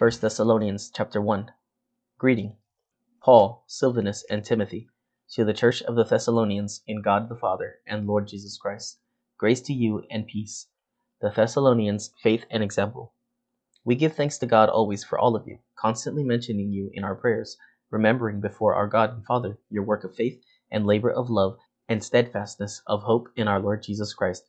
1 Thessalonians chapter 1. Greeting. Paul, Silvanus, and Timothy, to the church of the Thessalonians in God the Father and Lord Jesus Christ. Grace to you and peace. The Thessalonians, faith and example. We give thanks to God always for all of you, constantly mentioning you in our prayers, remembering before our God and Father your work of faith and labor of love and steadfastness of hope in our Lord Jesus Christ.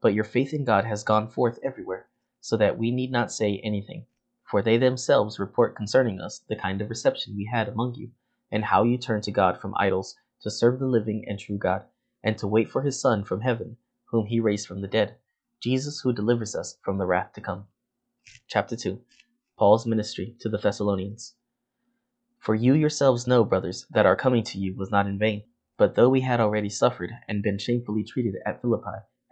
but your faith in God has gone forth everywhere, so that we need not say anything. For they themselves report concerning us the kind of reception we had among you, and how you turned to God from idols to serve the living and true God, and to wait for his Son from heaven, whom he raised from the dead, Jesus who delivers us from the wrath to come. Chapter 2 Paul's ministry to the Thessalonians. For you yourselves know, brothers, that our coming to you was not in vain. But though we had already suffered and been shamefully treated at Philippi,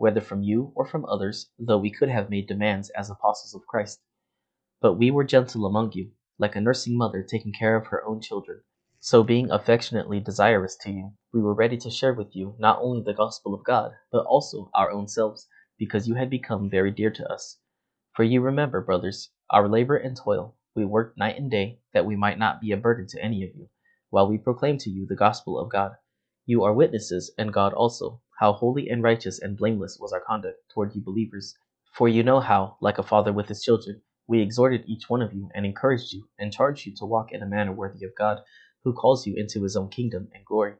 whether from you or from others, though we could have made demands as apostles of Christ. But we were gentle among you, like a nursing mother taking care of her own children. So, being affectionately desirous to you, we were ready to share with you not only the gospel of God, but also our own selves, because you had become very dear to us. For you remember, brothers, our labor and toil. We worked night and day, that we might not be a burden to any of you, while we proclaim to you the gospel of God. You are witnesses, and God also, how holy and righteous and blameless was our conduct toward you believers. For you know how, like a father with his children, we exhorted each one of you and encouraged you and charged you to walk in a manner worthy of God, who calls you into his own kingdom and glory.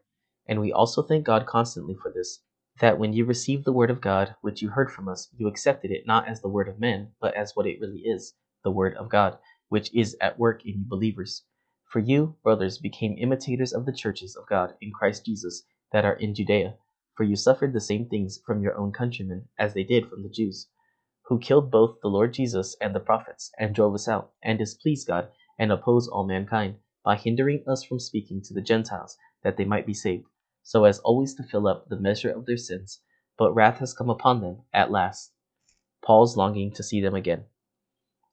And we also thank God constantly for this, that when you received the word of God, which you heard from us, you accepted it not as the word of men, but as what it really is, the word of God, which is at work in you believers. For you, brothers, became imitators of the churches of God in Christ Jesus that are in Judea, for you suffered the same things from your own countrymen as they did from the Jews, who killed both the Lord Jesus and the prophets, and drove us out, and displeased God, and oppose all mankind, by hindering us from speaking to the Gentiles, that they might be saved, so as always to fill up the measure of their sins. But wrath has come upon them at last. Paul's longing to see them again.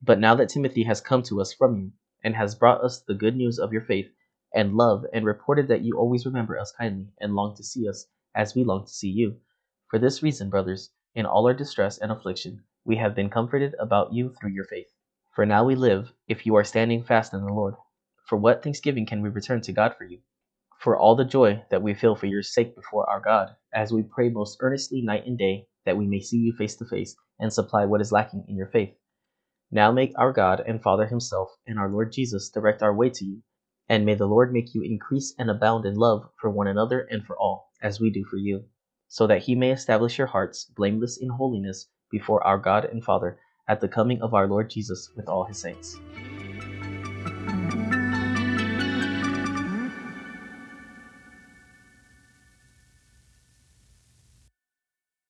But now that Timothy has come to us from you, and has brought us the good news of your faith and love, and reported that you always remember us kindly, and long to see us, as we long to see you. For this reason, brothers, in all our distress and affliction, we have been comforted about you through your faith. For now we live, if you are standing fast in the Lord. For what thanksgiving can we return to God for you? For all the joy that we feel for your sake before our God, as we pray most earnestly night and day, that we may see you face to face, and supply what is lacking in your faith now make our God and Father himself and our Lord Jesus direct our way to you, and may the Lord make you increase and abound in love for one another and for all, as we do for you, so that he may establish your hearts blameless in holiness before our God and Father at the coming of our Lord Jesus with all his saints.